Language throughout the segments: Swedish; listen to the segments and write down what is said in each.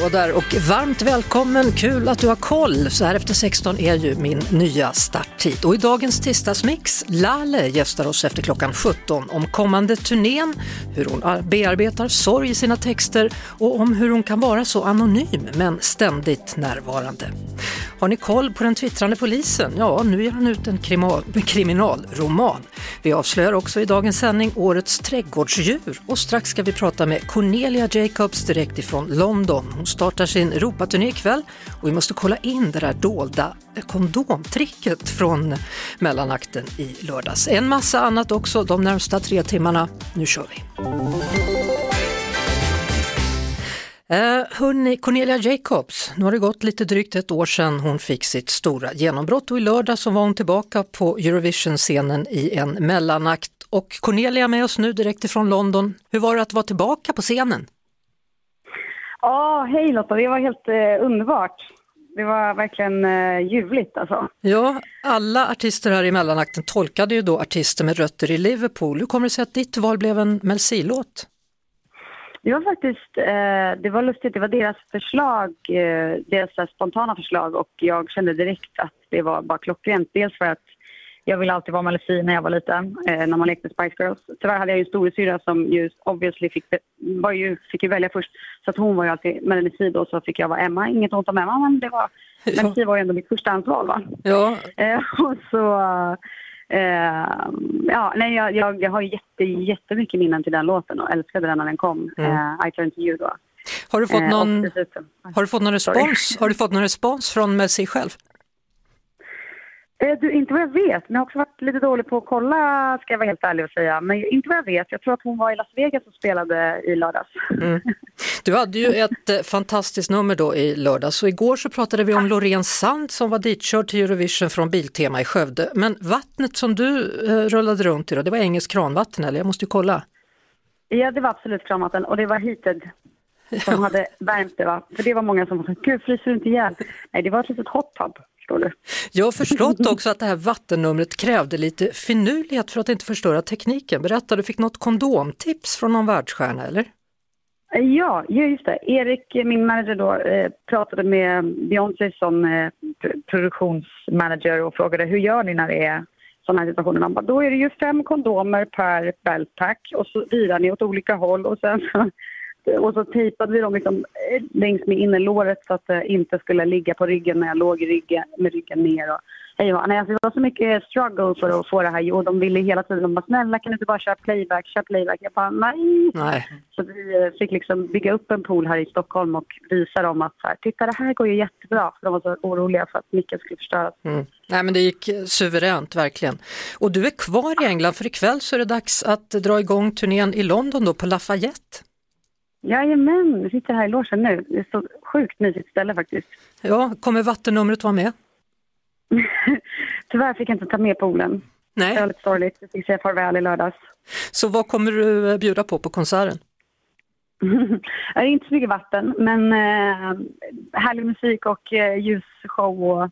Hallå där och varmt välkommen, kul att du har koll. Så här efter 16 är ju min nya starttid. Och i dagens tisdagsmix, Lale gästar oss efter klockan 17 om kommande turnén, hur hon bearbetar sorg i sina texter och om hur hon kan vara så anonym men ständigt närvarande. Har ni koll på den twittrande polisen? Ja, nu ger han ut en kriminalroman. Vi avslöjar också i dagens sändning årets trädgårdsdjur och strax ska vi prata med Cornelia Jacobs direkt ifrån London. Hon startar sin Europaturné ikväll och vi måste kolla in det där dolda kondomtricket från mellanakten i lördags. En massa annat också de närmsta tre timmarna. Nu kör vi! Eh, hörni, Cornelia Jacobs, nu har det gått lite drygt ett år sedan hon fick sitt stora genombrott och i lördag så var hon tillbaka på Eurovision-scenen i en mellanakt. Och Cornelia är med oss nu direkt ifrån London. Hur var det att vara tillbaka på scenen? Ja, hej Lotta, det var helt eh, underbart. Det var verkligen eh, ljuvligt alltså. Ja, alla artister här i mellanakten tolkade ju då artister med rötter i Liverpool. Hur kommer det sig att ditt val blev en Mel låt Det var faktiskt, eh, det var lustigt, det var deras förslag, eh, deras spontana förslag och jag kände direkt att det var bara klockrent. Dels för att jag ville alltid vara Malesi när jag var liten, eh, när man lekte Spice Girls. Tyvärr hade jag ju en storasyra som just obviously fick, var ju, fick ju välja först. Så att hon var ju alltid Malesi då, så fick jag vara Emma. Inget ont om Emma, men det var, ja. Var ju ändå mitt första ansval va. Ja. Eh, och så, eh, ja, nej jag, jag, jag har jätte, jättemycket minnen till den låten och älskade den när den kom. Mm. Eh, I turn to you då. Har du fått eh, någon, har du fått någon respons, har du fått någon respons från Messi själv? Du, inte vad jag vet, men jag har också varit lite dålig på att kolla, ska jag vara helt ärlig och säga. Men inte vad jag vet, jag tror att hon var i Las Vegas och spelade i lördags. Mm. Du hade ju ett eh, fantastiskt nummer då i lördags och igår så pratade vi om Loreen Sand som var ditkörd till Eurovision från Biltema i Skövde. Men vattnet som du eh, rullade runt i då, det var engelskt kranvatten eller? Jag måste ju kolla. Ja, det var absolut kranvatten och det var heated. Som hade värmt det va? För det var många som var gud fryser du inte ihjäl? Nej, det var ett litet hot tub förstår du. Jag har förstått också att det här vattennumret krävde lite finurlighet för att inte förstöra tekniken. Berätta, du fick något kondomtips från någon världsstjärna eller? Ja, just det. Erik, min manager då, eh, pratade med Beyoncé som eh, produktionsmanager och frågade hur gör ni när det är sådana här situationer? bara, då är det ju fem kondomer per beltpack och så virar ni åt olika håll och sen och så tejpade vi dem liksom eh, längs med innerlåret så att det inte skulle ligga på ryggen när jag låg ryggen, med ryggen ner. Och, hej, nej, alltså det var så mycket struggle för att få det här och de ville hela tiden, de bara snälla kan du inte bara köra playback, kör playback. Jag bara nej. nej. Så vi eh, fick liksom bygga upp en pool här i Stockholm och visa dem att så här, titta det här går ju jättebra. För de var så oroliga för att micken skulle förstöras. Mm. Nej men det gick suveränt verkligen. Och du är kvar i England för ikväll så är det dags att dra igång turnén i London då på Lafayette. Jajamän, vi sitter här i logen nu. Det är så sjukt mysigt ställe faktiskt. Ja, kommer vattennumret vara med? Tyvärr fick jag inte ta med poolen. Nej. Det var lite sorgligt. Jag fick säga farväl i lördags. Så vad kommer du eh, bjuda på på konserten? det är inte så mycket vatten, men eh, härlig musik och eh, ljusshow och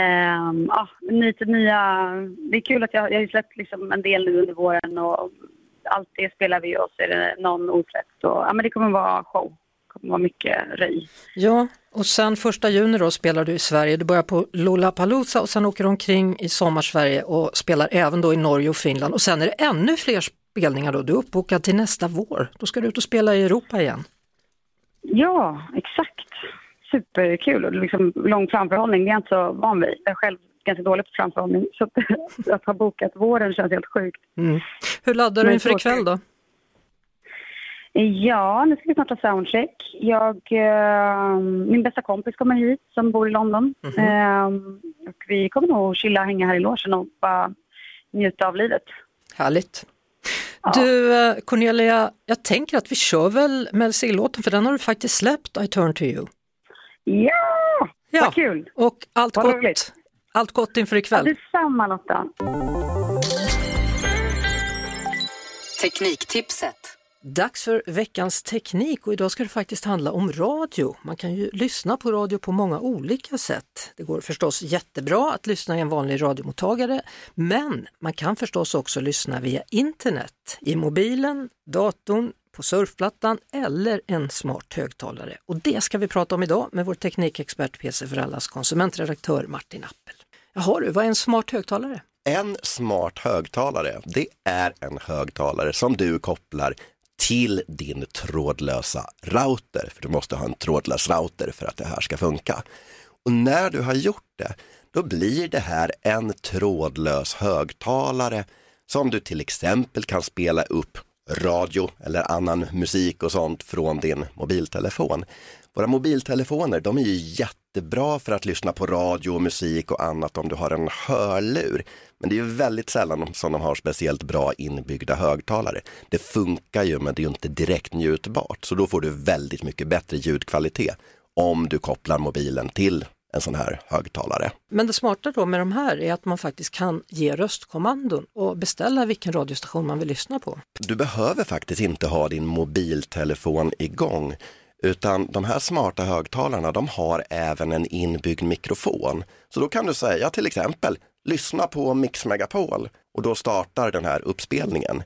eh, ja, lite nya... Det är kul att jag, jag har släppt liksom en del nu under våren och allt det spelar vi och så är det någon oträtt. Så, ja, men det kommer vara show. Det kommer vara mycket röj. Ja, och sen första juni då spelar du i Sverige. Du börjar på Lollapalooza och sen åker du omkring i sommarsverige och spelar även då i Norge och Finland. Och sen är det ännu fler spelningar då. Du är uppbokad till nästa vår. Då ska du ut och spela i Europa igen. Ja, exakt. Superkul och liksom lång framförhållning. Det är jag inte så van vid. Jag själv ganska dåligt på framförhållning. Så att, att ha bokat våren känns helt sjukt. Mm. Hur laddar du inför ikväll då? Ja, nu ska vi snart ha soundcheck. Jag, eh, min bästa kompis kommer hit som bor i London. Mm -hmm. eh, och vi kommer nog chilla och hänga här i logen och bara njuta av livet. Härligt. Ja. Du eh, Cornelia, jag tänker att vi kör väl Mel låten för den har du faktiskt släppt, I turn to you. Ja, ja. vad kul! Och allt vad gott roligt. Allt gott inför ikväll. Ja, detsamma Lotta. Tekniktipset. Dags för veckans teknik och idag ska det faktiskt handla om radio. Man kan ju lyssna på radio på många olika sätt. Det går förstås jättebra att lyssna i en vanlig radiomottagare, men man kan förstås också lyssna via internet, i mobilen, datorn, på surfplattan eller en smart högtalare. Och det ska vi prata om idag med vår teknikexpert PC för allas konsumentredaktör Martin Appel. Jaha du, vad är en smart högtalare? En smart högtalare, det är en högtalare som du kopplar till din trådlösa router. För du måste ha en trådlös router för att det här ska funka. Och när du har gjort det, då blir det här en trådlös högtalare som du till exempel kan spela upp radio eller annan musik och sånt från din mobiltelefon. Våra mobiltelefoner de är ju jättebra för att lyssna på radio och musik och annat om du har en hörlur. Men det är ju väldigt sällan som de har speciellt bra inbyggda högtalare. Det funkar ju men det är ju inte direkt njutbart så då får du väldigt mycket bättre ljudkvalitet om du kopplar mobilen till en sån här högtalare. Men det smarta då med de här är att man faktiskt kan ge röstkommandon och beställa vilken radiostation man vill lyssna på. Du behöver faktiskt inte ha din mobiltelefon igång utan de här smarta högtalarna de har även en inbyggd mikrofon. Så då kan du säga till exempel lyssna på Mix Megapol och då startar den här uppspelningen.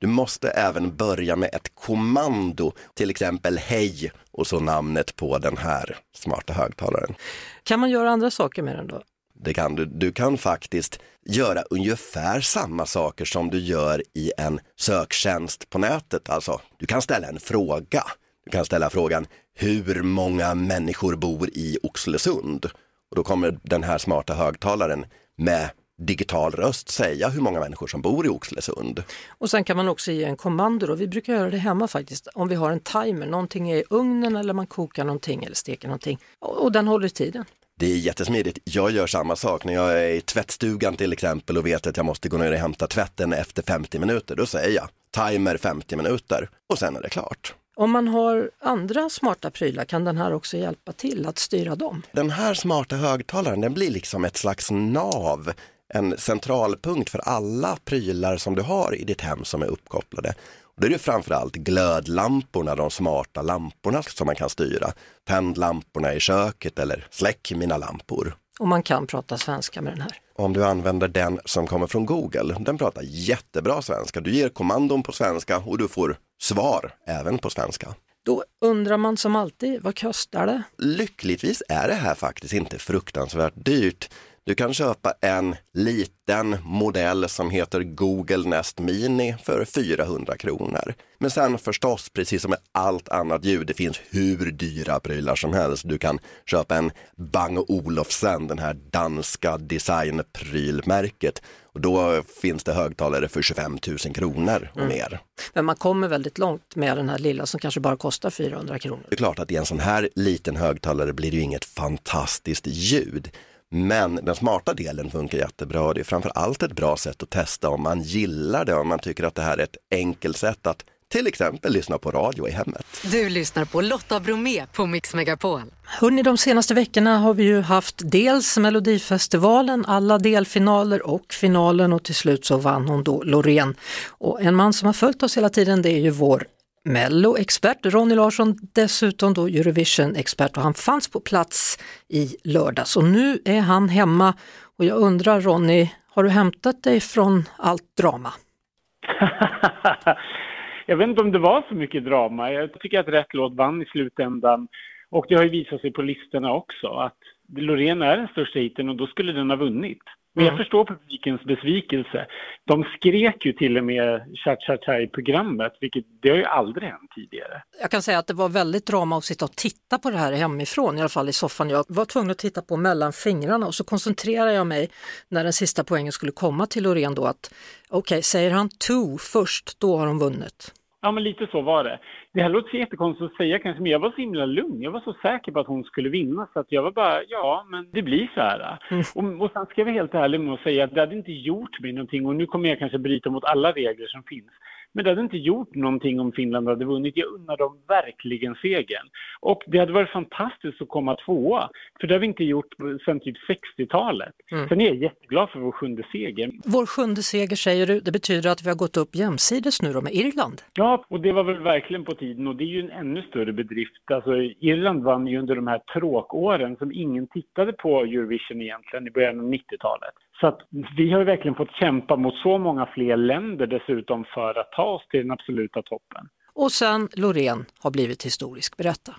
Du måste även börja med ett kommando, till exempel hej och så namnet på den här smarta högtalaren. Kan man göra andra saker med den då? Det kan du. Du kan faktiskt göra ungefär samma saker som du gör i en söktjänst på nätet. Alltså, du kan ställa en fråga. Kan ställa frågan, hur många människor bor i Oxelösund? Och då kommer den här smarta högtalaren med digital röst säga hur många människor som bor i Oxelösund. Och sen kan man också ge en kommando, vi brukar göra det hemma faktiskt, om vi har en timer, någonting är i ugnen eller man kokar någonting eller steker någonting och den håller tiden. Det är jättesmidigt. Jag gör samma sak när jag är i tvättstugan till exempel och vet att jag måste gå ner och hämta tvätten efter 50 minuter. Då säger jag timer 50 minuter och sen är det klart. Om man har andra smarta prylar kan den här också hjälpa till att styra dem? Den här smarta högtalaren den blir liksom ett slags nav, en centralpunkt för alla prylar som du har i ditt hem som är uppkopplade. Då är det framförallt glödlamporna, de smarta lamporna som man kan styra. Tänd lamporna i köket eller släck mina lampor. Och man kan prata svenska med den här. Om du använder den som kommer från Google, den pratar jättebra svenska. Du ger kommandon på svenska och du får svar även på svenska. Då undrar man som alltid, vad kostar det? Lyckligtvis är det här faktiskt inte fruktansvärt dyrt. Du kan köpa en liten modell som heter Google Nest Mini för 400 kronor. Men sen förstås, precis som med allt annat ljud, det finns hur dyra prylar som helst. Du kan köpa en Bang Olufsen, den här danska designprylmärket. Och då finns det högtalare för 25 000 kronor och mm. mer. Men man kommer väldigt långt med den här lilla som kanske bara kostar 400 kronor. Det är klart att i en sån här liten högtalare blir det ju inget fantastiskt ljud. Men den smarta delen funkar jättebra. Det är framför allt ett bra sätt att testa om man gillar det, om man tycker att det här är ett enkelt sätt att till exempel lyssna på radio i hemmet. Du lyssnar på Lotta Bromé på Mix Megapol. Hörrni, de senaste veckorna har vi ju haft dels Melodifestivalen, alla delfinaler och finalen och till slut så vann hon då Loreen. Och en man som har följt oss hela tiden det är ju vår Mello-expert Ronny Larsson, dessutom då Eurovision-expert och han fanns på plats i lördags och nu är han hemma och jag undrar Ronny, har du hämtat dig från allt drama? jag vet inte om det var så mycket drama. Jag tycker att rätt låt vann i slutändan och det har ju visat sig på listorna också att Loreen är den största hiten och då skulle den ha vunnit. Men jag mm. förstår publikens besvikelse. De skrek ju till och med cha-cha-cha i programmet, vilket det har ju aldrig hänt tidigare. Jag kan säga att det var väldigt drama att sitta och titta på det här hemifrån, i alla fall i soffan. Jag var tvungen att titta på mellan fingrarna och så koncentrerade jag mig när den sista poängen skulle komma till Loreen då att okej, okay, säger han two först, då har de vunnit. Ja, men lite så var det. Det här låter jättekonstigt att säga kanske, men jag var så himla lugn. Jag var så säker på att hon skulle vinna så att jag var bara, ja, men det blir så här. Mm. Och, och sen ska jag vara helt ärlig med att säga att det hade inte gjort mig någonting och nu kommer jag kanske bryta mot alla regler som finns. Men det hade inte gjort någonting om Finland hade vunnit. Jag unnar dem verkligen segern. Och det hade varit fantastiskt att komma tvåa, för det har vi inte gjort sedan typ 60-talet. Mm. Sen är jag jätteglad för vår sjunde seger. Vår sjunde seger säger du, det betyder att vi har gått upp jämsides nu då med Irland? Ja, och det var väl verkligen på tiden och det är ju en ännu större bedrift. Alltså Irland vann ju under de här tråkåren som ingen tittade på Eurovision egentligen i början av 90-talet. Så att vi har verkligen fått kämpa mot så många fler länder dessutom för att ta oss till den absoluta toppen. Och sen Loreen har blivit historisk, berätta.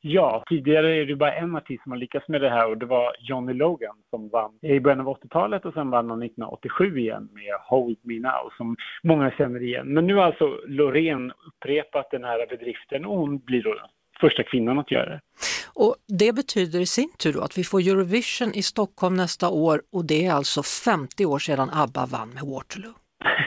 Ja, tidigare är det bara en artist som har lyckats med det här och det var Johnny Logan som vann i början av 80-talet och sen vann han 1987 igen med Hold Me Now som många känner igen. Men nu har alltså Loreen upprepat den här bedriften och hon blir då första kvinnan att göra det. Och Det betyder i sin tur att vi får Eurovision i Stockholm nästa år och det är alltså 50 år sedan ABBA vann med Waterloo.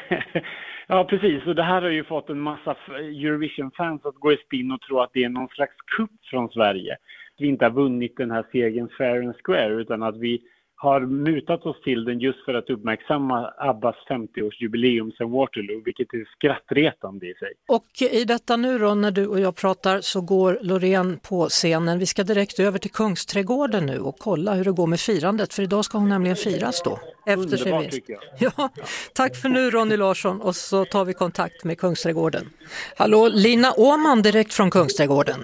ja precis, och det här har ju fått en massa Eurovision-fans att gå i spinn och tro att det är någon slags kupp från Sverige. Att vi inte har vunnit den här segern fair and square utan att vi har mutat oss till den just för att uppmärksamma Abbas 50-årsjubileum sedan Waterloo, vilket är skrattretande i sig. Och i detta nu då, när du och jag pratar, så går Loreen på scenen. Vi ska direkt över till Kungsträdgården nu och kolla hur det går med firandet, för idag ska hon nämligen firas då. Efter Underbart tycker jag. Ja, tack för nu Ronny Larsson och så tar vi kontakt med Kungsträdgården. Hallå, Lina Åman direkt från Kungsträdgården.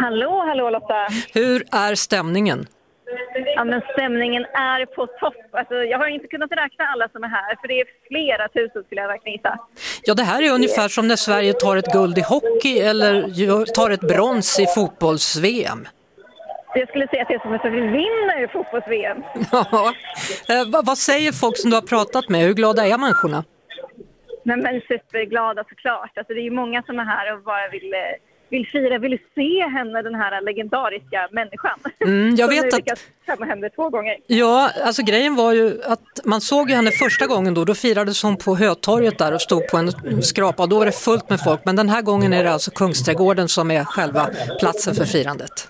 Hallå, hallå Lotta! Hur är stämningen? Ja, men stämningen är på topp. Alltså, jag har inte kunnat räkna alla som är här, för det är flera tusen skulle jag verkligen gissa. Ja, det här är ungefär som när Sverige tar ett guld i hockey eller tar ett brons i fotbolls-VM. Jag skulle säga att det är som att vi vinner fotbolls-VM. Ja. Eh, vad säger folk som du har pratat med? Hur glada är människorna? Men, men superglada såklart. Alltså, det är många som är här och bara vill eh, vill fira, vill se henne, den här legendariska människan. Mm, jag vet att... kamma hem det två gånger. Ja, alltså grejen var ju att man såg henne första gången då, då firades hon på Hötorget där och stod på en skrapa då var det fullt med folk. Men den här gången är det alltså Kungsträdgården som är själva platsen för firandet.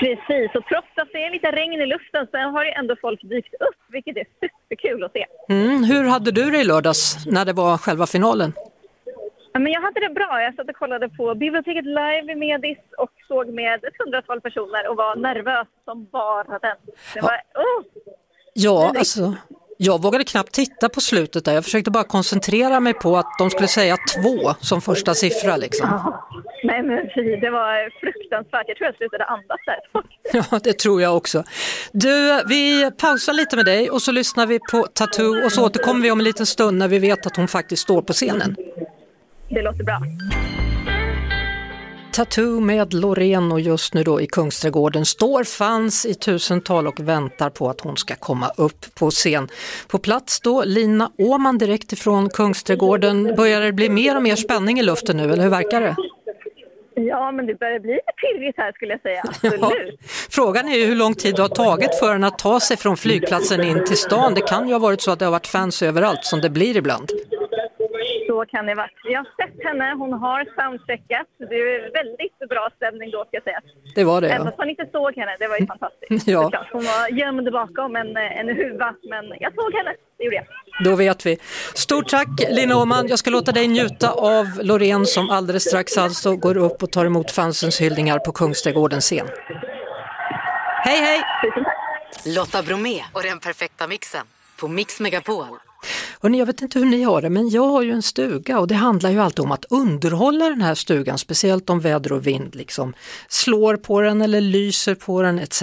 Precis, och trots att det är lite regn i luften så har ju ändå folk dykt upp, vilket är superkul att se. Mm, hur hade du det i lördags när det var själva finalen? Men jag hade det bra. Jag satt och kollade på biblioteket live i Medis och såg med ett hundratal personer och var nervös som bara den. Det var, oh, ja, alltså, jag vågade knappt titta på slutet där. Jag försökte bara koncentrera mig på att de skulle säga två som första siffra. Liksom. Ja. Nej men det var fruktansvärt. Jag tror jag slutade andas där. Ja, det tror jag också. Du, vi pausar lite med dig och så lyssnar vi på Tattoo och så återkommer vi om en liten stund när vi vet att hon faktiskt står på scenen det låter bra. Tattoo med Loreen och just nu då i Kungsträdgården står fans i tusental och väntar på att hon ska komma upp på scen. På plats då Lina Åman direkt ifrån Kungsträdgården. Börjar det bli mer och mer spänning i luften nu eller hur verkar det? Ja, men det börjar bli lite pirrigt här skulle jag säga. Absolut. Ja. Frågan är ju hur lång tid det har tagit för henne att ta sig från flygplatsen in till stan. Det kan ju ha varit så att det har varit fans överallt som det blir ibland så kan det vara. Vi har sett henne, hon har soundcheckat. Det är väldigt bra stämning då ska jag säga. Det var det Även fast man inte såg henne, det var ju fantastiskt. ja. Hon var gömd bakom en, en huva, men jag såg henne, det gjorde jag. Då vet vi. Stort tack Lina Åhman. Jag ska låta dig njuta av Loreen som alldeles strax alltså går upp och tar emot fansens hyllningar på Kungsträdgårdens scen. Hej hej! Lotta Bromé och den perfekta mixen på Mix Megapol. Hörrni, jag vet inte hur ni har det, men jag har ju en stuga och det handlar ju alltid om att underhålla den här stugan, speciellt om väder och vind liksom slår på den eller lyser på den etc.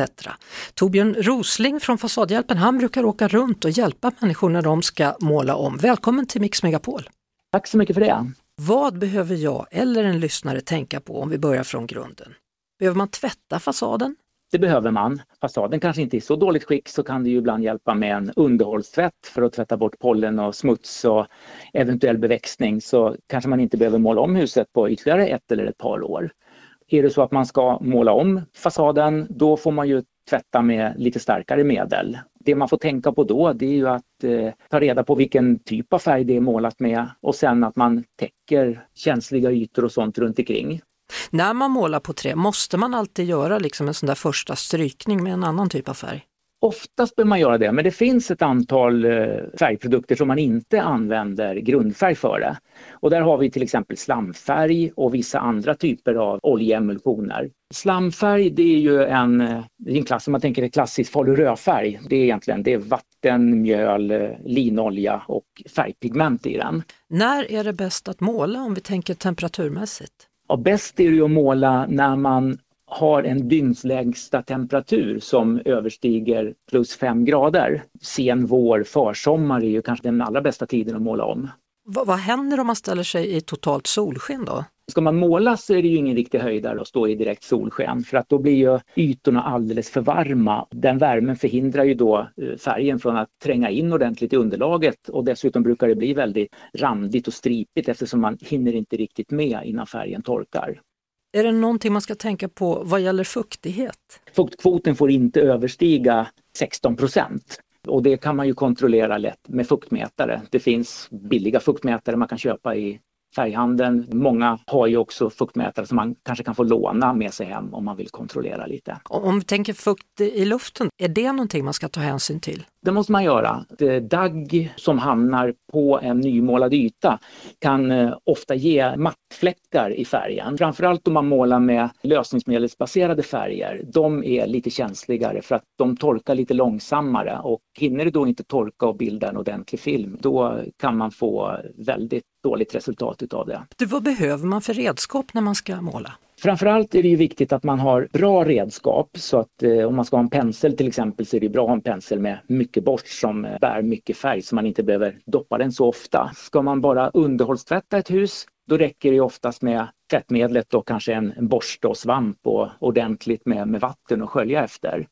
Torbjörn Rosling från Fasadhjälpen, han brukar åka runt och hjälpa människor när de ska måla om. Välkommen till Mix Megapol! Tack så mycket för det! Vad behöver jag eller en lyssnare tänka på om vi börjar från grunden? Behöver man tvätta fasaden? Det behöver man. Fasaden kanske inte är i så dåligt skick så kan det ju ibland hjälpa med en underhållstvätt för att tvätta bort pollen och smuts och eventuell beväxtning så kanske man inte behöver måla om huset på ytterligare ett eller ett par år. Är det så att man ska måla om fasaden då får man ju tvätta med lite starkare medel. Det man får tänka på då det är ju att eh, ta reda på vilken typ av färg det är målat med och sen att man täcker känsliga ytor och sånt runt omkring. När man målar på trä, måste man alltid göra liksom en sån där första strykning med en annan typ av färg? Oftast behöver man göra det, men det finns ett antal eh, färgprodukter som man inte använder grundfärg för det. Och där har vi till exempel slamfärg och vissa andra typer av oljeemulsioner. Slamfärg det är ju en, eh, det är en klass, om man tänker klassisk falurödfärg, det är egentligen det är vatten, mjöl, eh, linolja och färgpigment i den. När är det bäst att måla om vi tänker temperaturmässigt? Ja, bäst är det ju att måla när man har en dygnslägsta temperatur som överstiger plus 5 grader. Sen vår, försommar är ju kanske den allra bästa tiden att måla om. Vad, vad händer om man ställer sig i totalt solsken då? Ska man måla så är det ju ingen riktig höjdare att stå i direkt solsken för att då blir ju ytorna alldeles för varma. Den värmen förhindrar ju då eh, färgen från att tränga in ordentligt i underlaget och dessutom brukar det bli väldigt randigt och stripigt eftersom man hinner inte riktigt med innan färgen torkar. Är det någonting man ska tänka på vad gäller fuktighet? Fuktkvoten får inte överstiga 16 procent. Och det kan man ju kontrollera lätt med fuktmätare. Det finns billiga fuktmätare man kan köpa i färghandeln. Många har ju också fuktmätare som man kanske kan få låna med sig hem om man vill kontrollera lite. Om vi tänker fukt i luften, är det någonting man ska ta hänsyn till? Det måste man göra. Dagg som hamnar på en nymålad yta kan eh, ofta ge mattfläckar i färgen. Framförallt om man målar med lösningsmedelsbaserade färger. De är lite känsligare för att de torkar lite långsammare och hinner det då inte torka och bilda en ordentlig film, då kan man få väldigt dåligt resultat utav det. Du, vad behöver man för redskap när man ska måla? Framförallt är det ju viktigt att man har bra redskap så att eh, om man ska ha en pensel till exempel så är det bra att ha en pensel med mycket borst som eh, bär mycket färg så man inte behöver doppa den så ofta. Ska man bara underhållstvätta ett hus då räcker det oftast med tvättmedlet och kanske en, en borste och svamp och ordentligt med, med vatten och skölja efter.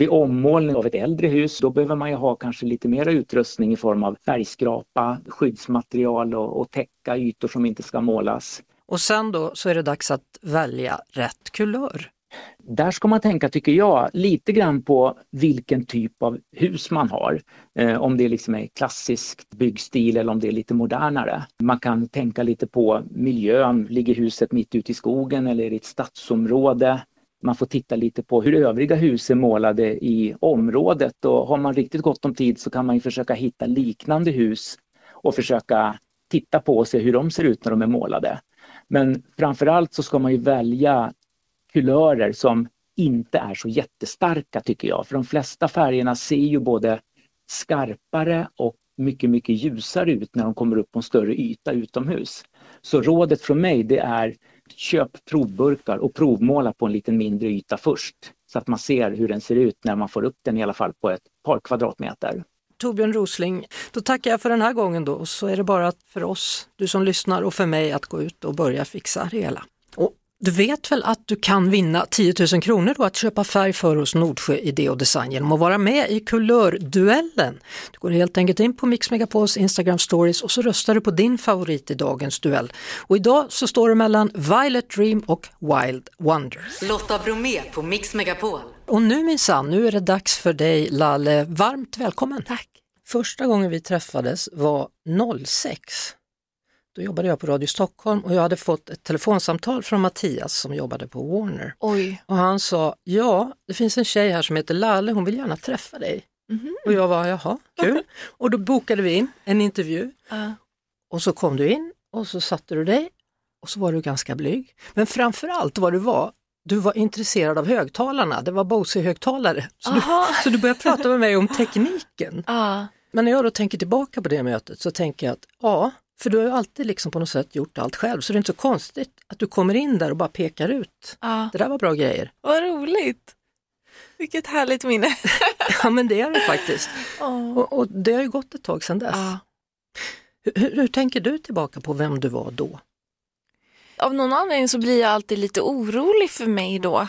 Vid ommålning av ett äldre hus då behöver man ju ha kanske lite mer utrustning i form av färgskrapa, skyddsmaterial och, och täcka ytor som inte ska målas. Och sen då så är det dags att välja rätt kulör. Där ska man tänka, tycker jag, lite grann på vilken typ av hus man har. Eh, om det liksom är klassisk byggstil eller om det är lite modernare. Man kan tänka lite på miljön. Ligger huset mitt ute i skogen eller i ett stadsområde? Man får titta lite på hur övriga hus är målade i området och har man riktigt gott om tid så kan man försöka hitta liknande hus och försöka titta på och se hur de ser ut när de är målade. Men framförallt så ska man ju välja kulörer som inte är så jättestarka tycker jag. För de flesta färgerna ser ju både skarpare och mycket, mycket ljusare ut när de kommer upp på en större yta utomhus. Så rådet från mig det är köp provburkar och provmåla på en lite mindre yta först. Så att man ser hur den ser ut när man får upp den i alla fall på ett par kvadratmeter. Torbjörn Rosling, då tackar jag för den här gången då och så är det bara för oss, du som lyssnar och för mig att gå ut och börja fixa det hela. Du vet väl att du kan vinna 10 000 kronor då att köpa färg för hos Nordsjö Idé och Design genom att vara med i Kulörduellen. Du går helt enkelt in på Mix Megapols Instagram stories och så röstar du på din favorit i dagens duell. Och idag så står det mellan Violet Dream och Wild Wonder. Lotta Bromé på Mix Megapol. Och nu minsann, nu är det dags för dig Lalle. Varmt välkommen! Tack! Första gången vi träffades var 06. Då jobbade jag på Radio Stockholm och jag hade fått ett telefonsamtal från Mattias som jobbade på Warner. Oj. Och han sa, ja det finns en tjej här som heter Lalle, hon vill gärna träffa dig. Mhm. Och jag var, jaha, kul. och då bokade vi in en intervju Ja. och så kom du in och så satte du dig och så var du ganska blyg. Men framförallt vad du var, du var intresserad av högtalarna, det var Bose-högtalare. Så du, så du började prata med mig om tekniken. Ja. Men när jag då tänker tillbaka på det mötet så tänker jag att ja, för du har ju alltid liksom på något sätt gjort allt själv så det är inte så konstigt att du kommer in där och bara pekar ut. ja. Det där var bra grejer. Vad roligt! Vilket härligt minne. Ja men det är det faktiskt. Åh. Och, och det har ju gått ett tag sedan dess. Ja. Hur, hur, tänker du tillbaka på vem du var då? Av någon anledning så blir jag alltid lite orolig för mig då.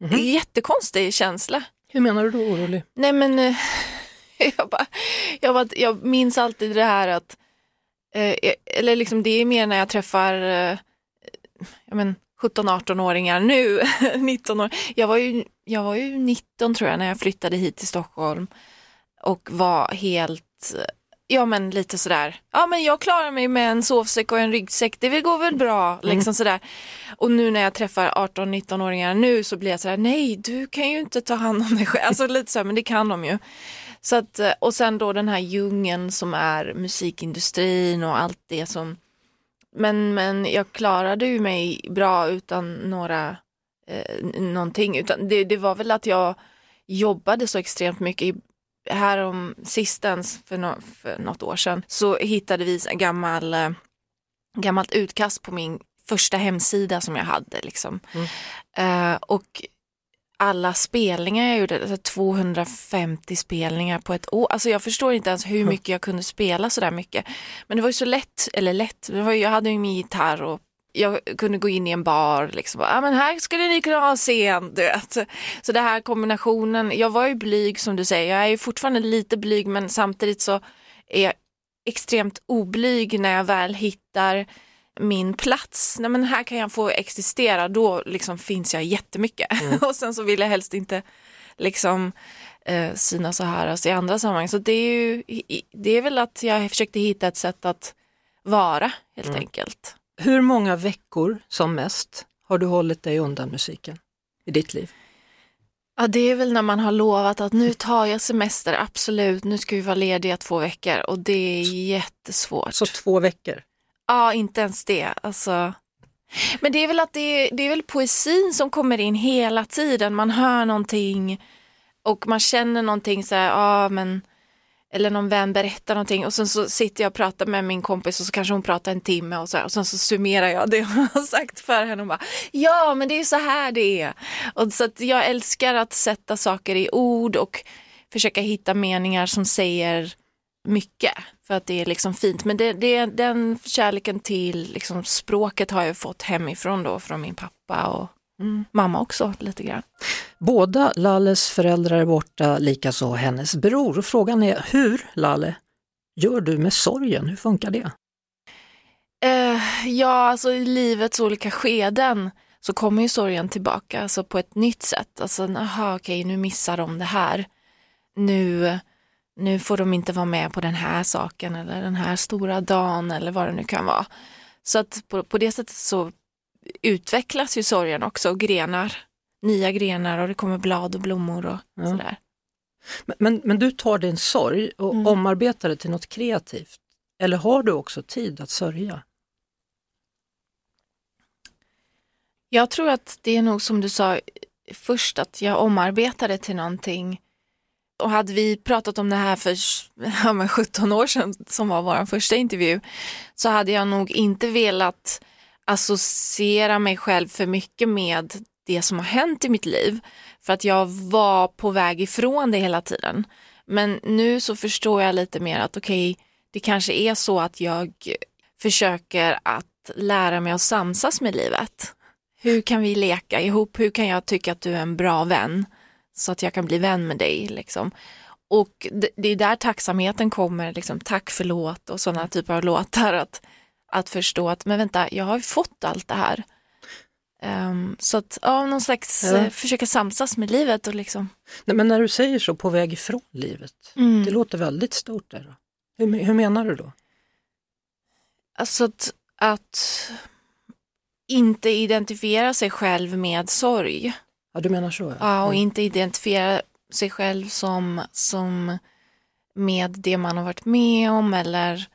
Det är Mhm. en jättekonstig känsla. Hur menar du då orolig? Nej men, eh, jag, bara, jag, bara, jag minns alltid det här att, eller liksom det är mer när jag träffar eh, ja, men 17-18-åringar nu, 19 år. Jag var, ju, jag var ju 19 tror jag när jag flyttade hit till Stockholm och var helt ja men lite sådär, ja men jag klarar mig med en sovsäck och en ryggsäck, det går väl bra, liksom Mm. sådär. Och nu när jag träffar 18-19-åringar nu så blir jag sådär, nej du kan ju inte ta hand om dig själv, alltså lite såhär, men det kan de ju. Så att, eh, och sen då den här djungeln som är musikindustrin och allt det som, men, men jag klarade ju mig bra utan några, eh, någonting, utan det, det var väl att jag jobbade så extremt mycket i här om sistens för, nå för något år sedan så hittade vi en gammal, eh, gammalt utkast på min första hemsida som jag hade. Liksom. Eh, och alla spelningar jag gjorde, alltså 250 spelningar på ett år. Alltså jag förstår inte ens hur mycket jag kunde spela så där mycket. Men det var ju så lätt, eller lätt, ju, jag hade ju min gitarr och jag kunde gå in i en bar, liksom, ja men här skulle ni kunna ha scen, du vet. Så det här kombinationen, jag var ju blyg som du säger, jag är ju fortfarande lite blyg men samtidigt så är jag extremt oblyg när jag väl hittar min plats. Nej men här kan jag få existera, då liksom finns jag jättemycket. och sen så vill jag helst inte liksom eh, synas och höras i andra sammanhang. Så det är ju, det är väl att jag försökte hitta ett sätt att vara helt enkelt. Hur många veckor som mest har du hållit dig undan musiken i ditt liv? Ja, det är väl när man har lovat att nu tar jag semester, absolut, nu ska vi vara lediga två veckor och det är jättesvårt. Så två veckor? Ja, inte ens det. Alltså. Men det är väl att det är, det är väl poesin som kommer in hela tiden, man hör någonting och man känner någonting så här, ja men eller någon vän berättar någonting och sen så sitter jag och pratar med min kompis och så kanske hon pratar en timme och så här, och sen så summerar jag det hon har sagt för henne och bara ja men det är så här det är. Och så att jag älskar att sätta saker i ord och försöka hitta meningar som säger mycket för att det är liksom fint. Men det, det, den kärleken till liksom språket har jag fått hemifrån då från min pappa och mamma också lite grann. Båda Lalles föräldrar är borta, likaså hennes bror. Och frågan är hur, Lalle, gör du med sorgen? Hur funkar det? Eh, ja, alltså i livets olika skeden så kommer ju sorgen tillbaka alltså på ett nytt sätt. Alltså, aha, okej, nu missar de det här. Nu, nu får de inte vara med på den här saken eller den här stora dagen eller vad det nu kan vara. Så att på, på det sättet så utvecklas ju sorgen också och grenar, nya grenar och det kommer blad och blommor och Ja. sådär. Men, men, men du tar din sorg och Mm. omarbetar det till något kreativt. Eller har du också tid att sörja? Jag tror att det är nog som du sa först att jag omarbetade till någonting. Och hade vi pratat om det här för ja, men 17 år sedan som var vår första intervju så hade jag nog inte velat associera mig själv för mycket med det som har hänt i mitt liv. För att jag var på väg ifrån det hela tiden. Men nu så förstår jag lite mer att okej, det kanske är så att jag försöker att lära mig att samsas med livet. Hur kan vi leka ihop? Hur kan jag tycka att du är en bra vän? Så att jag kan bli vän med dig. Liksom. Och det, det är där tacksamheten kommer, liksom, tack förlåt och sådana typer av låtar. Att, att förstå att, men vänta, jag har ju fått allt det här. Ehm, så att, ja, någon slags, Ja. eh, försöka samsas med livet och liksom. Nej, men när du säger så, på väg ifrån livet, Mm. det låter väldigt stort. Där. Hur, hur menar du då? Alltså att, att inte identifiera sig själv med sorg. Ja, du menar så? Ja, och Mm. inte identifiera sig själv som, som med det man har varit med om eller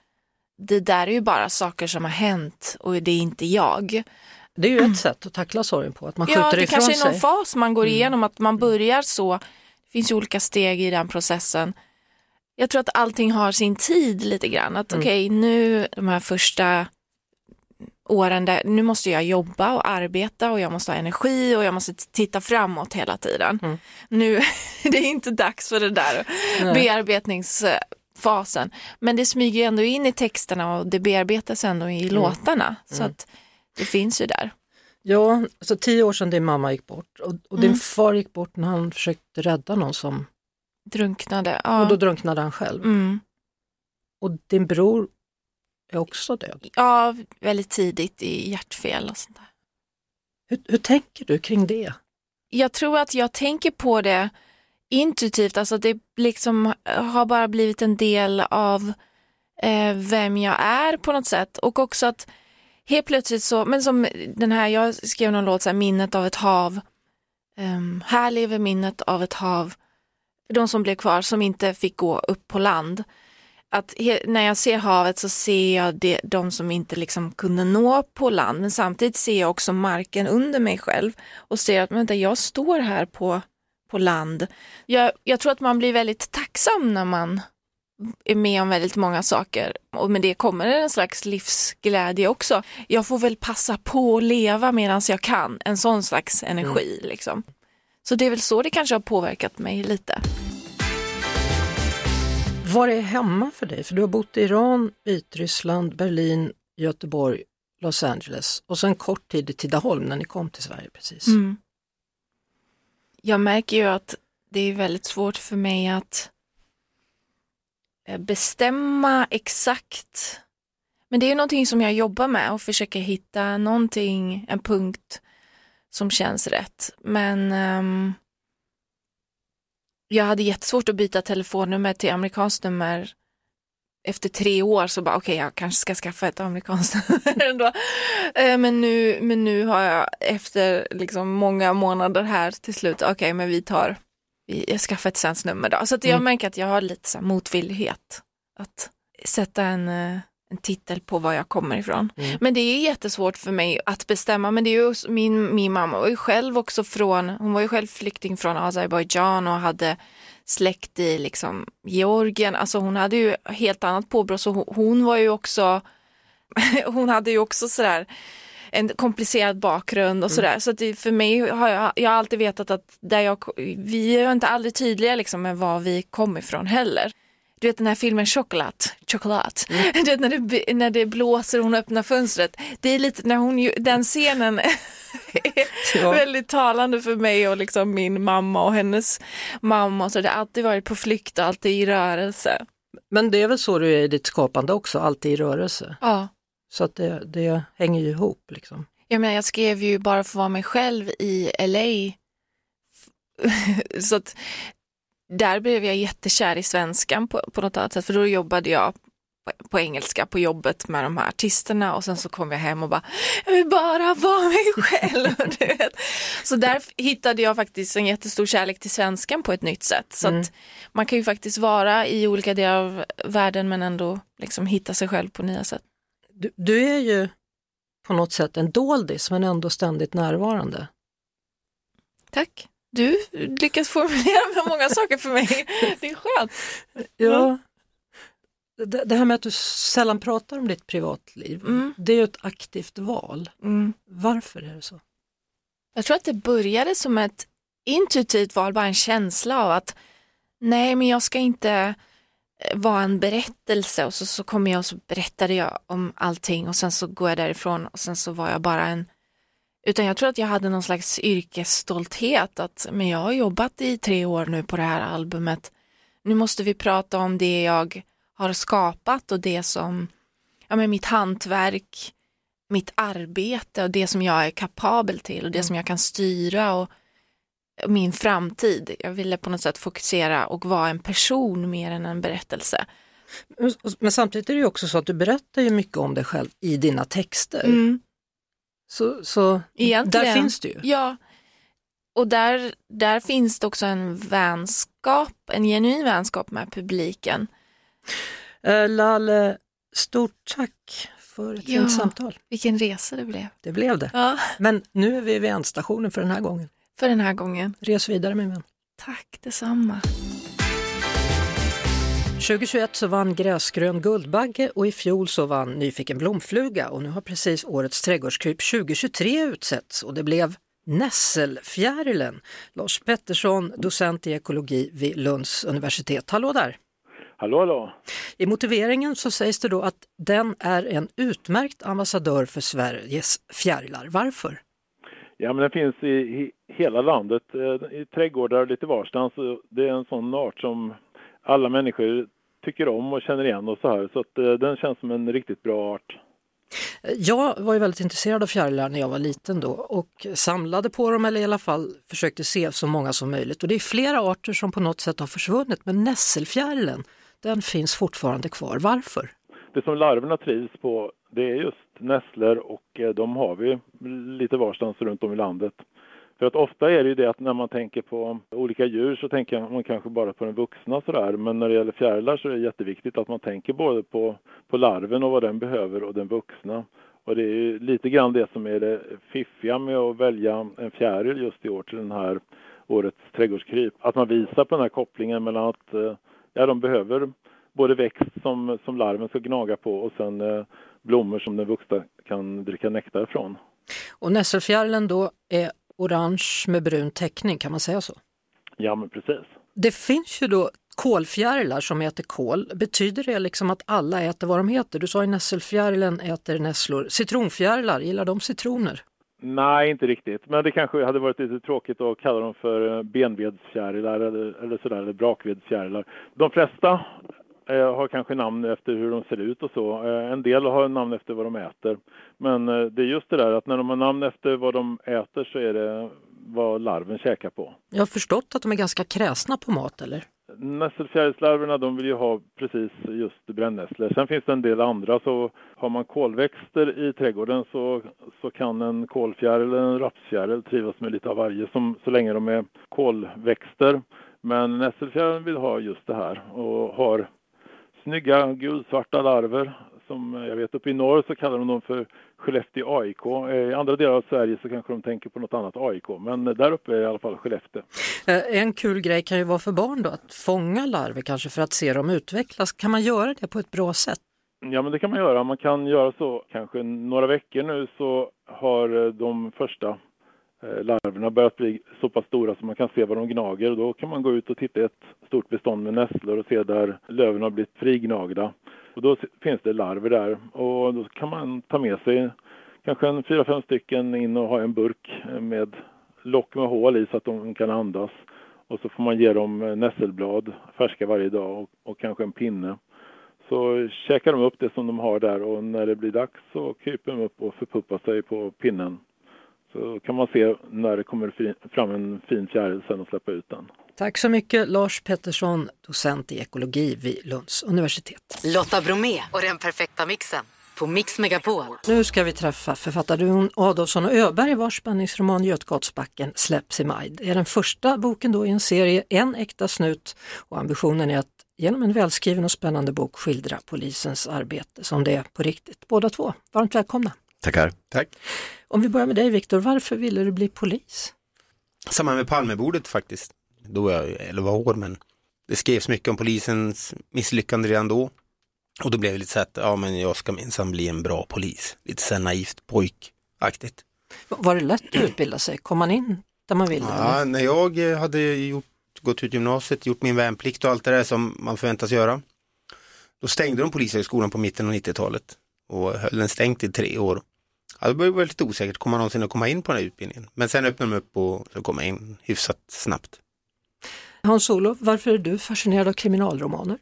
det där är ju bara saker som har hänt och det är inte jag. Det är ju ett sätt att tackla sorgen på, att man Ja, skjuter det ifrån kanske är någon sig. fas man går igenom, att man börjar så. Det finns ju olika steg i den processen. Jag tror att allting har sin tid lite grann. Att okej, nu de här första åren där, nu måste jag jobba och arbeta och jag måste ha energi och jag måste titta framåt hela tiden. Mm. Nu, det är inte dags för det där Nej. bearbetningsfasen. Men det smyger ju ändå in i texterna och det bearbetas ändå i låtarna. Så att det finns ju där. Ja, alltså tio år sedan din mamma gick bort och, och din Mm. far gick bort när han försökte rädda någon som, Drunknade. Ja. och då drunknade han själv. Mm. Och din bror är också död. Ja, väldigt tidigt i hjärtfel och sånt där. Hur, hur tänker du kring det? Jag tror att jag tänker på det intuitivt, alltså det liksom har bara blivit en del av eh, vem jag är på något sätt och också att helt plötsligt så, men som den här, jag skrev någon låt, så här, minnet av ett hav. Um, här lever minnet av ett hav. De som blev kvar som inte fick gå upp på land. Att när jag ser havet så ser jag det, de som inte liksom kunde nå på land men samtidigt ser jag också marken under mig själv och ser att vänta, jag står här på, på land. Jag, jag tror att man blir väldigt tacksam när man är med om väldigt många saker och med det kommer en slags livsglädje också. Jag får väl passa på att leva medan jag kan, en sån slags energi mm. liksom. Så det är väl så det kanske har påverkat mig lite. Var är hemma för dig? För du har bott i Iran, Vitryssland, Berlin, Göteborg, Los Angeles och sen kort tid i Tidaholm när ni kom till Sverige precis. Mm. Jag märker ju att det är väldigt svårt för mig att eh, bestämma exakt. Men det är någonting som jag jobbar med och försöker hitta någonting, en punkt som känns rätt. Men um, jag hade jättesvårt att byta telefonnummer till amerikanskt nummer efter tre år så bara okej okay, jag kanske ska skaffa ett amerikanskt nummer ändå. Uh, men, nu, men nu har jag efter liksom många månader här till slut, okej okay, men vi tar jag skaffar ett svenskt nummer då. Så att jag mm. märker att jag har lite så motvillighet att sätta en, eh, en titel på var jag kommer ifrån. Mm. Men det är jättesvårt för mig att bestämma. Men det är ju min, min mamma var ju själv också från, hon var ju själv flykting från Azerbajdzjan och hade släkt i liksom Georgien. Alltså hon hade ju helt annat påbrå så hon, hon var ju också, hon hade ju också sådär en komplicerad bakgrund och mm. sådär. Mm. Så att för mig har jag, jag har alltid vetat att där jag, vi är inte aldrig tydliga liksom med var vi kom ifrån heller. Du vet den här filmen Choklad, choklad. Mm. Du vet när det, när det blåser och hon öppnar fönstret. Det är lite när hon, den scenen är väldigt talande för mig och liksom min mamma och hennes mamma. Så det har alltid varit på flykt och alltid i rörelse. Men det är väl så du är i ditt skapande också, alltid i rörelse? Ja. Så att det, det hänger ju ihop. Liksom. Jag, menar, jag skrev ju bara för att vara mig själv i LA. så att där blev jag jättekär i svenskan på, på något annat sätt, för då jobbade jag på, på engelska på jobbet med de här artisterna och sen så kom jag hem och bara, jag vill bara vara mig själv. du vet. Så där hittade jag faktiskt en jättestor kärlek till svenskan på ett nytt sätt. Så mm. man kan ju faktiskt vara i olika delar av världen men ändå liksom hitta sig själv på nya sätt. Du, du är ju på något sätt en doldis men ändå ständigt närvarande. Tack. Du lyckas formulera många saker för mig. Det är skönt. Ja. Det, det här med att du sällan pratar om ditt privatliv, mm. det är ju ett aktivt val. Mm. Varför är det så? Jag tror att det började som ett intuitivt val, bara en känsla av att nej men jag ska inte var en berättelse och så, så kom jag och så berättade jag om allting och sen så går jag därifrån och sen så var jag bara en utan jag tror att jag hade någon slags yrkesstolthet att men jag har jobbat i tre år nu på det här albumet. Nu måste vi prata om det jag har skapat och det som, ja men mitt hantverk, mitt arbete och det som jag är kapabel till och det mm. som jag kan styra och min framtid. Jag ville på något sätt fokusera och vara en person mer än en berättelse. Men samtidigt är det ju också så att du berättar ju mycket om dig själv i dina texter. Mm. Så, så där finns det ju. Ja, och där, där finns det också en vänskap, en genuin vänskap med publiken. Uh, Lalle, stort tack för ett ja, fint samtal. Vilken resa det blev. Det blev det. Ja. Men nu är vi vid ändstationen för den här gången för den här gången. Res vidare min vän. Tack detsamma. 2021 så vann Gräsgrön Guldbagge och i fjol så vann Nyfiken blomfluga och nu har precis årets trädgårdskryp 2023 utsetts och det blev Nässelfjärilen. Lars Pettersson, docent i ekologi vid Lunds universitet. Hallå där! Hallå, hallå! I motiveringen så sägs det då att den är en utmärkt ambassadör för Sveriges fjärilar. Varför? Ja, men den finns i, hela landet, eh, i trädgårdar och lite varstans. Det är en sån art som alla människor tycker om och känner igen och så här. Så att eh, den känns som en riktigt bra art. Jag var ju väldigt intresserad av fjärilar när jag var liten då och samlade på dem eller i alla fall försökte se så många som möjligt. Och det är flera arter som på något sätt har försvunnit men nässelfjärilen, den finns fortfarande kvar. Varför? det som larverna trivs på det är just nässlor och eh, de har vi lite varstans runt om i landet. För att ofta är det ju det att när man tänker på olika djur så tänker man kanske bara på den vuxna sådär. Men när det gäller fjärilar så är det jätteviktigt att man tänker både på, på larven och vad den behöver och den vuxna. Och det är lite grann det som är det fiffiga med att välja en fjäril just i år till den här årets trädgårdskryp. Att man visar på den här kopplingen mellan att eh, ja, de behöver både växt som, som larven ska gnaga på och sen eh, blommor som den vuxna kan dricka nektar från. Och nässelfjärilen då är orange med brun täckning, kan man säga så? Ja, men precis. Det finns ju då kolfjärilar som äter kol. Betyder det liksom att alla äter vad de heter? Du sa ju nässelfjärilen äter nässlor. Citronfjärilar, gillar de citroner? Nej, inte riktigt. Men det kanske hade varit lite tråkigt att kalla dem för benvedsfjärilar eller, eller sådär, eller brakvedsfjärilar. De flesta eh, har kanske namn efter hur de ser ut och så. Eh, en del har namn efter vad de äter. Men eh, det är just det där att när de har namn efter vad de äter så är det vad larven käkar på. Jag har förstått att de är ganska kräsna på mat, eller? Nässelfjärilslarverna de vill ju ha precis just brännässlor. Sen finns det en del andra så har man kolväxter i trädgården så, så kan en kolfjäril eller en rapsfjäril trivas med lite av varje som, så länge de är kolväxter. Men nässelfjärilen vill ha just det här och har snygga gulsvarta larver som jag vet uppe i norr så kallar de dem för Skellefteå AIK. I andra delar av Sverige så kanske de tänker på något annat AIK, men där uppe är i alla fall Skellefteå. Eh, en kul grej kan ju vara för barn då, att fånga larver kanske för att se dem utvecklas. Kan man göra det på ett bra sätt? Ja, men det kan man göra. Man kan göra så kanske några veckor nu så har eh, de första Eh, larverna larverna börjat bli så pass stora så man kan se var de gnager. Då kan man gå ut och titta i ett stort bestånd med nässlor och se där löven har blivit frignagda. Och då finns det larver där och då kan man ta med sig kanske en fyra, fem stycken in och ha en burk eh, med lock med hål i så att de kan andas. Och så får man ge dem eh, nässelblad färska varje dag och, och kanske en pinne. Så käkar de upp det som de har där och när det blir dags så kryper de upp och förpuppar sig på pinnen. Så kan man se när det kommer fram en fin fjäril sen och släppa ut den. Tack så mycket Lars Pettersson, docent i ekologi vid Lunds universitet. Lotta Bromé och den perfekta mixen på Mix Megapol. Nu ska vi träffa författarduon Adolfsson och Öberg vars spänningsroman Götgatsbacken släpps i maj. Det är den första boken då i en serie En äkta snut och ambitionen är att genom en välskriven och spännande bok skildra polisens arbete som det är på riktigt. Båda två, varmt välkomna. Tackar. Tack. Om vi börjar med dig Viktor, varför ville du bli polis? Samma med Palmemordet faktiskt. Då var jag 11 år men det skrevs mycket om polisens misslyckande redan då. Och då blev det lite så att, ja men jag ska minsann bli en bra polis. Lite så naivt pojkaktigt. Var det lätt att utbilda sig? Kom man in där man ville? Ja, när jag hade gjort, gått ut gymnasiet, gjort min värnplikt och allt det där som man förväntas göra. Då stängde de polishögskolan på mitten av 90-talet och höll den stängt i tre år. Ja, det var lite osäkert, kommer man någonsin att komma in på den här utbildningen? Men sen öppnade de upp och så kom jag in hyfsat snabbt. Hans-Olof, varför är du fascinerad av kriminalromaner?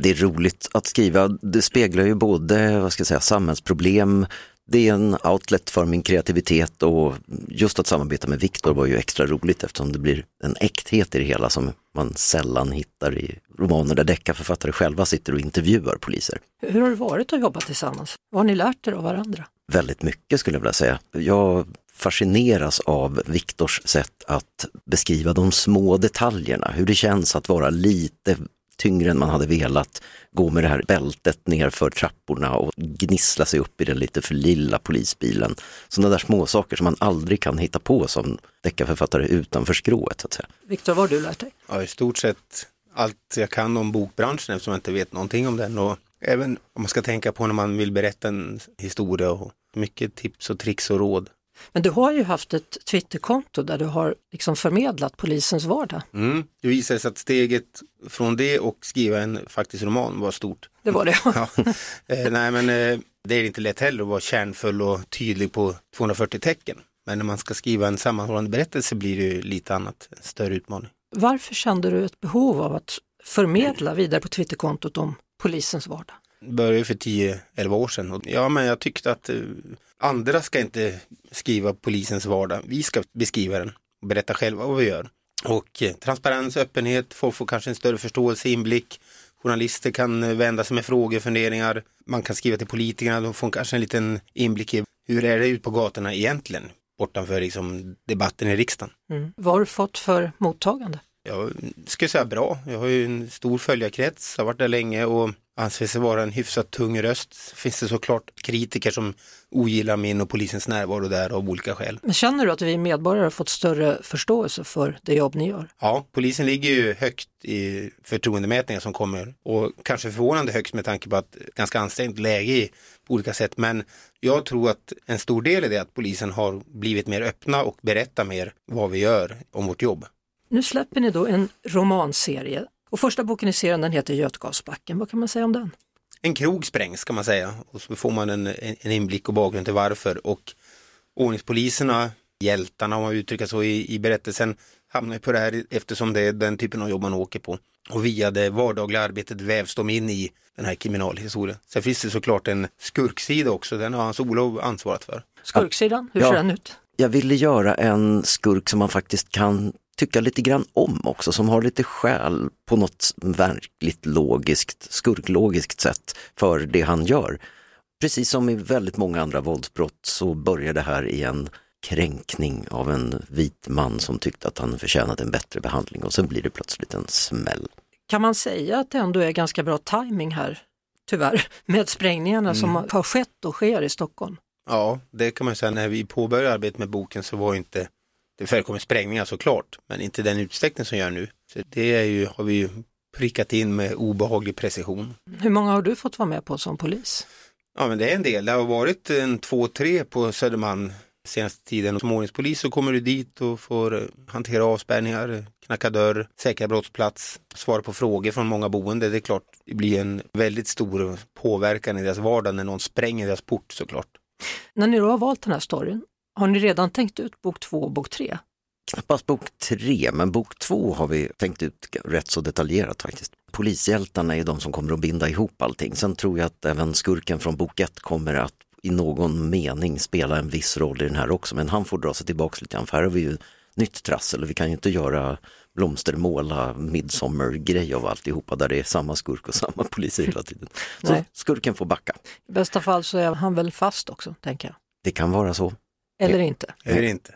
Det är roligt att skriva. Det speglar ju både vad ska jag säga, samhällsproblem, det är en outlet för min kreativitet och just att samarbeta med Viktor var ju extra roligt eftersom det blir en äkthet i det hela som man sällan hittar i romaner där deckarförfattare själva sitter och intervjuar poliser. Hur har det varit att jobba tillsammans? Vad har ni lärt er av varandra? Väldigt mycket skulle jag vilja säga. Jag fascineras av Viktors sätt att beskriva de små detaljerna, hur det känns att vara lite tyngre än man hade velat, gå med det här bältet nerför trapporna och gnissla sig upp i den lite för lilla polisbilen. Sådana där små saker som man aldrig kan hitta på som deckarförfattare utanför skrået. Så att säga. Viktor, vad har du lärt dig? Ja, i stort sett allt jag kan om bokbranschen eftersom jag inte vet någonting om den. Och även om man ska tänka på när man vill berätta en historia och mycket tips och tricks och råd. Men du har ju haft ett Twitterkonto där du har liksom förmedlat polisens vardag. Mm. Det visade sig att steget från det och skriva en faktisk roman var stort. Det var det? ja. eh, nej men eh, det är inte lätt heller att vara kärnfull och tydlig på 240 tecken. Men när man ska skriva en sammanhållande berättelse blir det lite annat, en större utmaning. Varför kände du ett behov av att förmedla vidare på Twitterkontot om polisens vardag? Började för 10-11 år sedan. Ja, men jag tyckte att eh, andra ska inte skriva polisens vardag. Vi ska beskriva den och berätta själva vad vi gör. Och eh, transparens, öppenhet, folk får kanske en större förståelse, inblick, Journalister kan eh, vända sig med frågor, funderingar. Man kan skriva till politikerna, de får kanske en liten inblick i hur är det ute på gatorna egentligen, bortanför liksom debatten i riksdagen. Mm. Vad har du fått för mottagande? Jag skulle säga bra. Jag har ju en stor följarkrets, har varit där länge och anser sig vara en hyfsat tung röst. Finns det såklart kritiker som ogillar min och polisens närvaro där av olika skäl. Men känner du att vi medborgare har fått större förståelse för det jobb ni gör? Ja, polisen ligger ju högt i förtroendemätningar som kommer och kanske förvånande högt med tanke på att ganska ansträngt läge i, på olika sätt. Men jag tror att en stor del i det är att polisen har blivit mer öppna och berättar mer vad vi gör om vårt jobb. Nu släpper ni då en romanserie och första boken i serien den heter Götgasbacken. Vad kan man säga om den? En krog sprängs kan man säga och så får man en, en inblick och bakgrund till varför och ordningspoliserna, hjältarna om man uttrycker så i, i berättelsen, hamnar på det här eftersom det är den typen av jobb man åker på. Och via det vardagliga arbetet vävs de in i den här kriminalhistorien. Sen finns det såklart en skurksida också, den har Hans-Olof ansvarat för. Skurksidan, hur Ja. ser den ut? Jag ville göra en skurk som man faktiskt kan tycka lite grann om också, som har lite skäl på något verkligt logiskt, skurklogiskt sätt för det han gör. Precis som i väldigt många andra våldsbrott så börjar det här i en kränkning av en vit man som tyckte att han förtjänade en bättre behandling och sen blir det plötsligt en smäll. Kan man säga att det ändå är ganska bra timing här, tyvärr, med sprängningarna som Mm. har skett och sker i Stockholm? Ja, det kan man säga. När vi påbörjade arbetet med boken så var inte, det förekommer sprängningar såklart, men inte den utsträckning som gör nu. Så det är ju, har vi ju prickat in med obehaglig precision. Hur många har du fått vara med på som polis? Ja, men det är en del. Det har varit en två, tre på Södermalm senaste tiden. Som ordningspolis så kommer du dit och får eh, hantera avspärrningar, knacka dörr, säkra brottsplats, svara på frågor från många boende. Det är klart, det blir en väldigt stor påverkan i deras vardag när någon spränger deras port såklart. När ni då har valt den här storyn, har ni redan tänkt ut bok två och bok tre? Knappast bok tre, men bok två har vi tänkt ut rätt så detaljerat faktiskt. Polishjältarna är de som kommer att binda ihop allting. Sen tror jag att även skurken från bok ett kommer att i någon mening spela en viss roll i den här också, men han får dra sig tillbaka lite grann, för här har vi ju nytt trassel och vi kan ju inte göra blomstermåla midsommargrej av alltihopa där det är samma skurk och samma poliser hela tiden. Så Nej. skurken får backa. I bästa fall så är han väl fast också, tänker jag. Det kan vara så. Eller inte. Eller inte.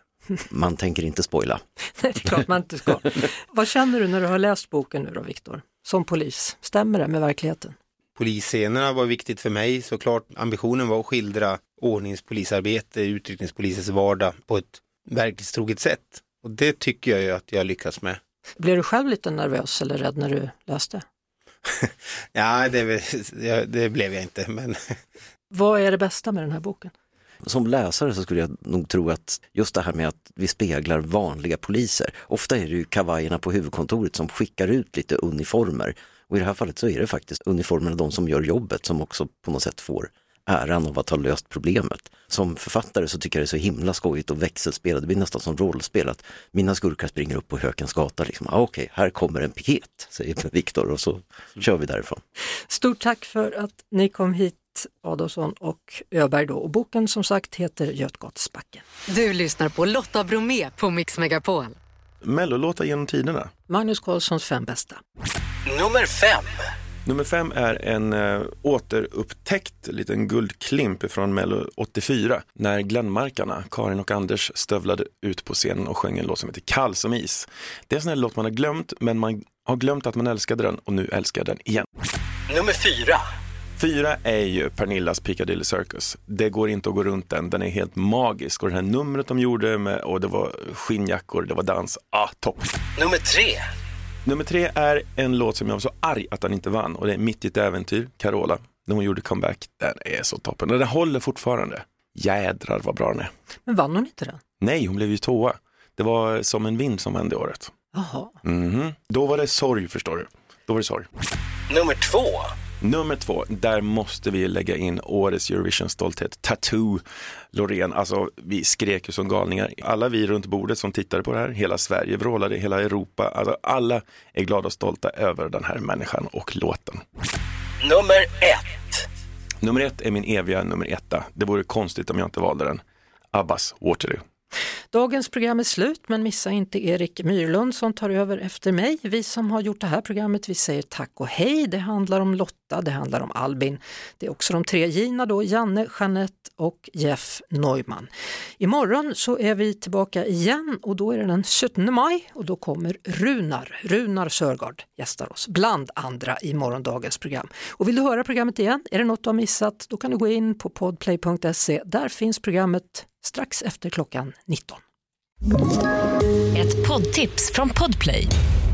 Man tänker inte spoila. Nej, det är klart man inte ska. Vad känner du när du har läst boken nu då, Viktor? Som polis, stämmer det med verkligheten? Polisscenerna var viktigt för mig såklart. Ambitionen var att skildra ordningspolisarbete, utryckningspolisens vardag på ett verklighetstroget sätt. Och det tycker jag ju att jag lyckas med. Blev du själv lite nervös eller rädd när du läste? Ja, det, det blev jag inte, men Vad är det bästa med den här boken? Som läsare så skulle jag nog tro att just det här med att vi speglar vanliga poliser. Ofta är det ju kavajerna på huvudkontoret som skickar ut lite uniformer. Och i det här fallet så är det faktiskt uniformerna de som gör jobbet som också på något sätt får äran av att ha löst problemet. Som författare så tycker jag det är så himla skojigt och växelspel, det blir nästan som rollspel att mina skurkar springer upp på Hökens gata liksom. Ah, Okej, här kommer en piket, säger Viktor och så kör vi därifrån. Stort tack för att ni kom hit, Adolfsson och Öberg då. Och boken som sagt heter Götgatsbacken. Du lyssnar på Lotta Bromé på Mix Megapol. Mellolåtar genom tiderna. Magnus Carlssons fem bästa. Nummer fem. Nummer fem är en uh, återupptäckt liten guldklimp från Mello 84 när Glenmarkarna, Karin och Anders, stövlade ut på scenen och sjöng en låt som heter Kall som is. Det är en sån här låt man har glömt, men man har glömt att man älskade den och nu älskar jag den igen. Nummer fyra. Fyra är ju Pernillas Piccadilly Circus. Det går inte att gå runt den, den är helt magisk och det här numret de gjorde med, och det var skinnjackor, det var dans, ah topp. Nummer tre. Nummer tre är en låt som jag var så arg att den inte vann och det är Mitt i ett äventyr, Carola. När hon gjorde comeback, den är så toppen och den håller fortfarande. Jädrar vad bra den är. Men vann hon inte den? Nej, hon blev ju tvåa. Det var Som en vind som vände året. Jaha. Mhm. Då var det sorg förstår du. Då var det sorg. Nummer två. Nummer två, där måste vi lägga in årets Eurovision-stolthet, Tattoo, Loreen. Alltså vi skrek ju som galningar. Alla vi runt bordet som tittade på det här, hela Sverige vrålade, hela Europa. Alltså, alla är glada och stolta över den här människan och låten. Nummer ett. Nummer ett är min eviga nummer etta. Det vore konstigt om jag inte valde den. Abbas Waterloo. Dagens program är slut men missa inte Erik Myrlund som tar över efter mig. Vi som har gjort det här programmet vi säger tack och hej. Det handlar om Lotta, det handlar om Albin. Det är också de tre Gina då, Janne, Jeanette och Jeff Neumann. Imorgon så är vi tillbaka igen och då är det den 17 maj och då kommer Runar, Runar Sörgard gästar oss bland andra i morgondagens program. Och vill du höra programmet igen, är det något du har missat, då kan du gå in på podplay.se. Där finns programmet strax efter klockan 19. Ett poddtips från Podplay.